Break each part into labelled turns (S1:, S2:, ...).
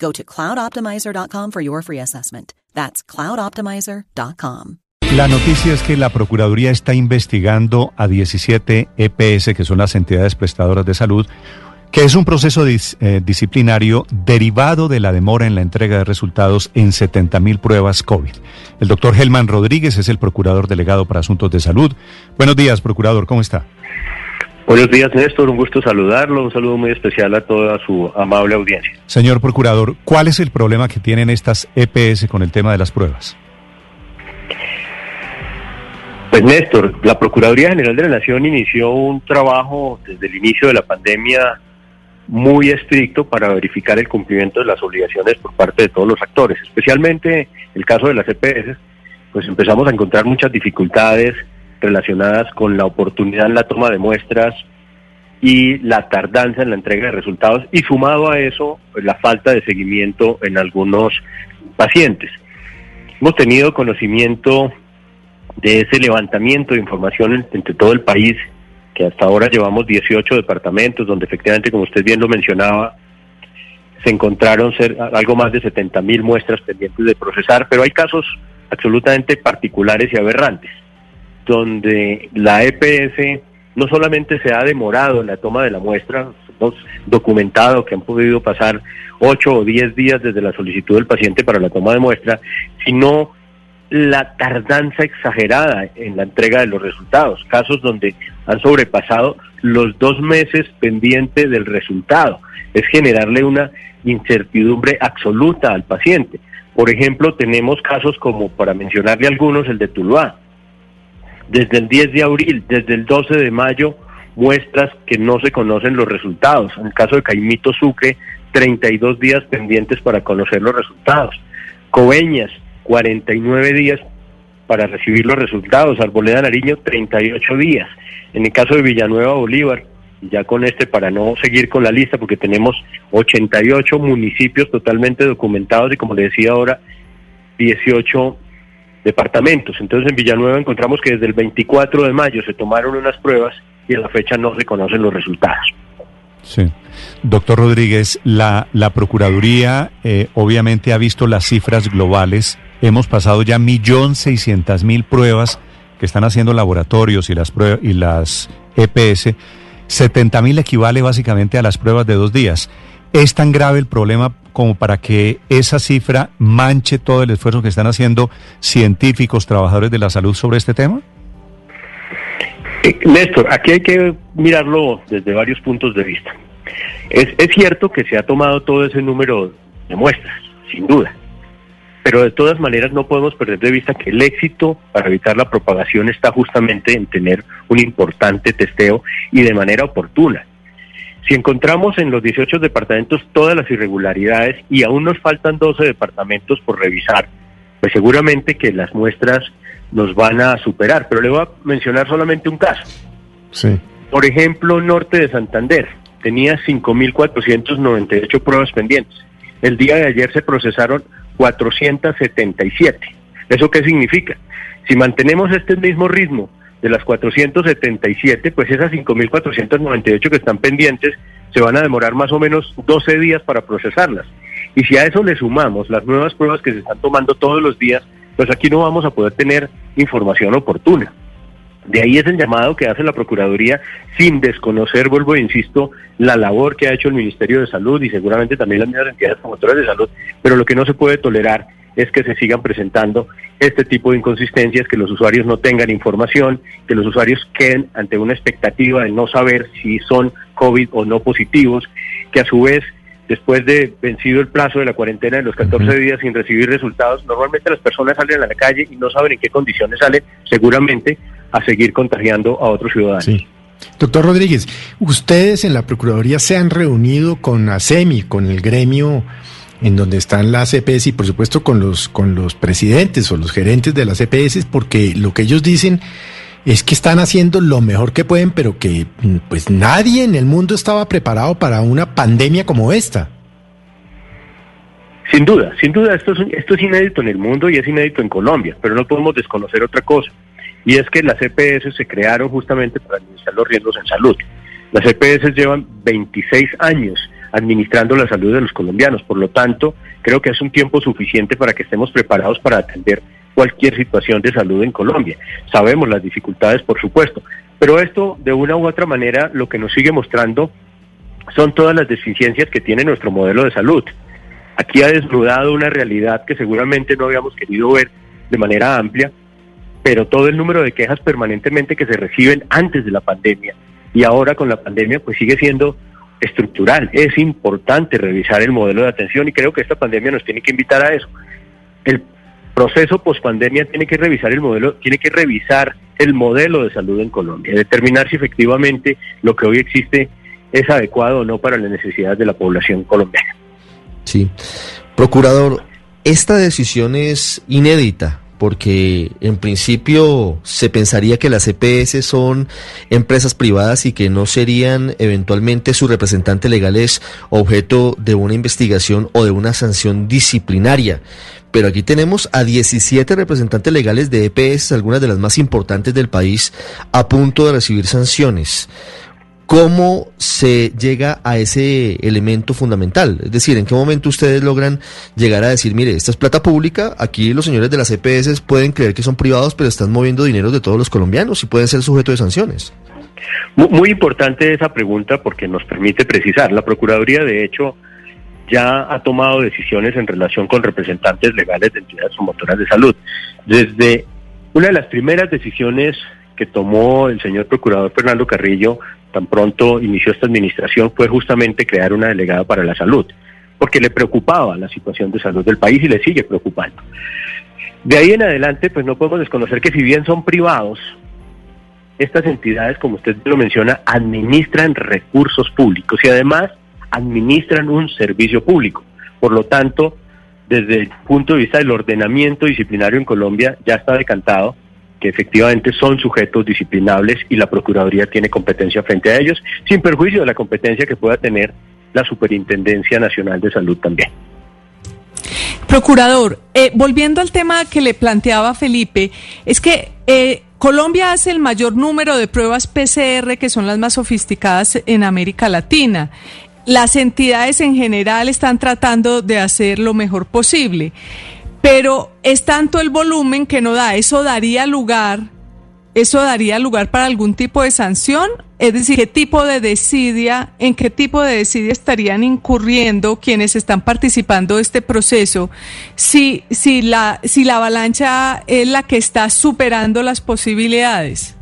S1: Go to cloudoptimizer.com for your free assessment. That's cloudoptimizer.com.
S2: La noticia es que la Procuraduría está investigando a 17 EPS, que son las entidades prestadoras de salud, que es un proceso eh, disciplinario derivado de la demora en la entrega de resultados en 70 mil pruebas COVID. El doctor Helman Rodríguez es el procurador delegado para asuntos de salud. Buenos días, procurador, ¿cómo está?
S3: Buenos días, Néstor. Un gusto saludarlo. Un saludo muy especial a toda su amable audiencia.
S2: Señor procurador, ¿cuál es el problema que tienen estas EPS con el tema de las pruebas?
S3: Pues Néstor, la Procuraduría General de la Nación inició un trabajo desde el inicio de la pandemia muy estricto para verificar el cumplimiento de las obligaciones por parte de todos los actores, especialmente el caso de las EPS, pues empezamos a encontrar muchas dificultades relacionadas con la oportunidad en la toma de muestras y la tardanza en la entrega de resultados y sumado a eso pues, la falta de seguimiento en algunos pacientes. Hemos tenido conocimiento de ese levantamiento de información entre todo el país, que hasta ahora llevamos 18 departamentos, donde efectivamente, como usted bien lo mencionaba, se encontraron ser algo más de 70 mil muestras pendientes de procesar, pero hay casos absolutamente particulares y aberrantes donde la EPS no solamente se ha demorado en la toma de la muestra, hemos documentado que han podido pasar 8 o 10 días desde la solicitud del paciente para la toma de muestra, sino la tardanza exagerada en la entrega de los resultados, casos donde han sobrepasado los dos meses pendientes del resultado. Es generarle una incertidumbre absoluta al paciente. Por ejemplo, tenemos casos como, para mencionarle algunos, el de Tuluá, desde el 10 de abril, desde el 12 de mayo, muestras que no se conocen los resultados. En el caso de Caimito Sucre, 32 días pendientes para conocer los resultados. Coveñas, 49 días para recibir los resultados. Arboleda Nariño, 38 días. En el caso de Villanueva Bolívar, ya con este para no seguir con la lista, porque tenemos 88 municipios totalmente documentados y como le decía ahora, 18 departamentos. Entonces en Villanueva encontramos que desde el 24 de mayo se tomaron unas pruebas y a la fecha no se conocen los resultados.
S2: Sí. Doctor Rodríguez, la, la Procuraduría eh, obviamente ha visto las cifras globales. Hemos pasado ya millón seiscientas mil pruebas que están haciendo laboratorios y las, pruebas, y las EPS. 70 mil equivale básicamente a las pruebas de dos días. ¿Es tan grave el problema como para que esa cifra manche todo el esfuerzo que están haciendo científicos, trabajadores de la salud sobre este tema?
S3: Eh, Néstor, aquí hay que mirarlo desde varios puntos de vista. Es, es cierto que se ha tomado todo ese número de muestras, sin duda, pero de todas maneras no podemos perder de vista que el éxito para evitar la propagación está justamente en tener un importante testeo y de manera oportuna. Si encontramos en los 18 departamentos todas las irregularidades y aún nos faltan 12 departamentos por revisar, pues seguramente que las muestras nos van a superar. Pero le voy a mencionar solamente un caso.
S2: Sí.
S3: Por ejemplo, Norte de Santander tenía 5.498 pruebas pendientes. El día de ayer se procesaron 477. ¿Eso qué significa? Si mantenemos este mismo ritmo de las 477, pues esas 5.498 que están pendientes se van a demorar más o menos 12 días para procesarlas. Y si a eso le sumamos las nuevas pruebas que se están tomando todos los días, pues aquí no vamos a poder tener información oportuna. De ahí es el llamado que hace la Procuraduría sin desconocer, vuelvo e insisto, la labor que ha hecho el Ministerio de Salud y seguramente también las mismas entidades promotoras de salud, pero lo que no se puede tolerar es que se sigan presentando este tipo de inconsistencias, que los usuarios no tengan información, que los usuarios queden ante una expectativa de no saber si son COVID o no positivos, que a su vez, después de vencido el plazo de la cuarentena de los 14 días sin recibir resultados, normalmente las personas salen a la calle y no saben en qué condiciones salen, seguramente a seguir contagiando a otros ciudadanos.
S4: Sí. Doctor Rodríguez, ustedes en la Procuraduría se han reunido con ASEMI, con el gremio en donde están las EPS y por supuesto con los, con los presidentes o los gerentes de las EPS, porque lo que ellos dicen es que están haciendo lo mejor que pueden, pero que pues nadie en el mundo estaba preparado para una pandemia como esta.
S3: Sin duda, sin duda, esto es, esto es inédito en el mundo y es inédito en Colombia, pero no podemos desconocer otra cosa, y es que las EPS se crearon justamente para administrar los riesgos en salud. Las EPS llevan 26 años administrando la salud de los colombianos. Por lo tanto, creo que es un tiempo suficiente para que estemos preparados para atender cualquier situación de salud en Colombia. Sabemos las dificultades, por supuesto, pero esto de una u otra manera lo que nos sigue mostrando son todas las deficiencias que tiene nuestro modelo de salud. Aquí ha desnudado una realidad que seguramente no habíamos querido ver de manera amplia, pero todo el número de quejas permanentemente que se reciben antes de la pandemia y ahora con la pandemia pues sigue siendo estructural. Es importante revisar el modelo de atención y creo que esta pandemia nos tiene que invitar a eso. El proceso pospandemia tiene que revisar el modelo, tiene que revisar el modelo de salud en Colombia, determinar si efectivamente lo que hoy existe es adecuado o no para las necesidades de la población colombiana.
S5: Sí. Procurador, esta decisión es inédita porque en principio se pensaría que las EPS son empresas privadas y que no serían eventualmente sus representantes legales objeto de una investigación o de una sanción disciplinaria. Pero aquí tenemos a 17 representantes legales de EPS, algunas de las más importantes del país, a punto de recibir sanciones. ¿Cómo se llega a ese elemento fundamental? Es decir, ¿en qué momento ustedes logran llegar a decir, mire, esta es plata pública, aquí los señores de las EPS pueden creer que son privados, pero están moviendo dinero de todos los colombianos y pueden ser sujetos de sanciones?
S3: Muy, importante esa pregunta porque nos permite precisar. La Procuraduría, de hecho, ya ha tomado decisiones en relación con representantes legales de entidades promotoras de salud. Desde una de las primeras decisiones que tomó el señor Procurador Fernando Carrillo tan pronto inició esta administración fue justamente crear una delegada para la salud, porque le preocupaba la situación de salud del país y le sigue preocupando. De ahí en adelante, pues no podemos desconocer que si bien son privados, estas entidades, como usted lo menciona, administran recursos públicos y además administran un servicio público. Por lo tanto, desde el punto de vista del ordenamiento disciplinario en Colombia, ya está decantado que efectivamente son sujetos disciplinables y la Procuraduría tiene competencia frente a ellos, sin perjuicio de la competencia que pueda tener la Superintendencia Nacional de Salud también.
S6: Procurador, eh, volviendo al tema que le planteaba Felipe, es que eh, Colombia hace el mayor número de pruebas PCR que son las más sofisticadas en América Latina. Las entidades en general están tratando de hacer lo mejor posible pero es tanto el volumen que no da, eso daría lugar, eso daría lugar para algún tipo de sanción, es decir, qué tipo de desidia, en qué tipo de desidia estarían incurriendo quienes están participando de este proceso, si, si la, si la avalancha es la que está superando las posibilidades.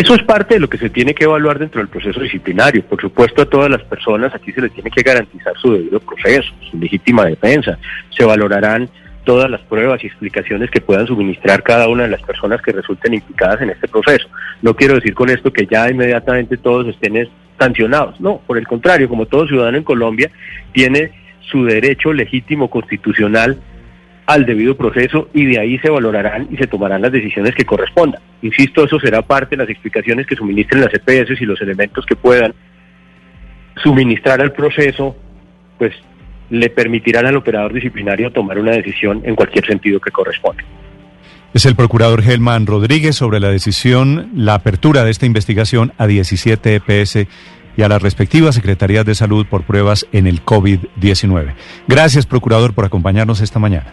S3: Eso es parte de lo que se tiene que evaluar dentro del proceso disciplinario. Por supuesto, a todas las personas aquí se les tiene que garantizar su debido proceso, su legítima defensa. Se valorarán todas las pruebas y explicaciones que puedan suministrar cada una de las personas que resulten implicadas en este proceso. No quiero decir con esto que ya inmediatamente todos estén sancionados. No, por el contrario, como todo ciudadano en Colombia tiene su derecho legítimo constitucional al debido proceso y de ahí se valorarán y se tomarán las decisiones que correspondan. Insisto, eso será parte de las explicaciones que suministren las EPS y los elementos que puedan suministrar al proceso, pues le permitirán al operador disciplinario tomar una decisión en cualquier sentido que corresponda.
S2: Es el procurador Gelman Rodríguez sobre la decisión, la apertura de esta investigación a 17 EPS y a las respectivas secretarías de salud por pruebas en el COVID-19. Gracias, procurador, por acompañarnos esta mañana.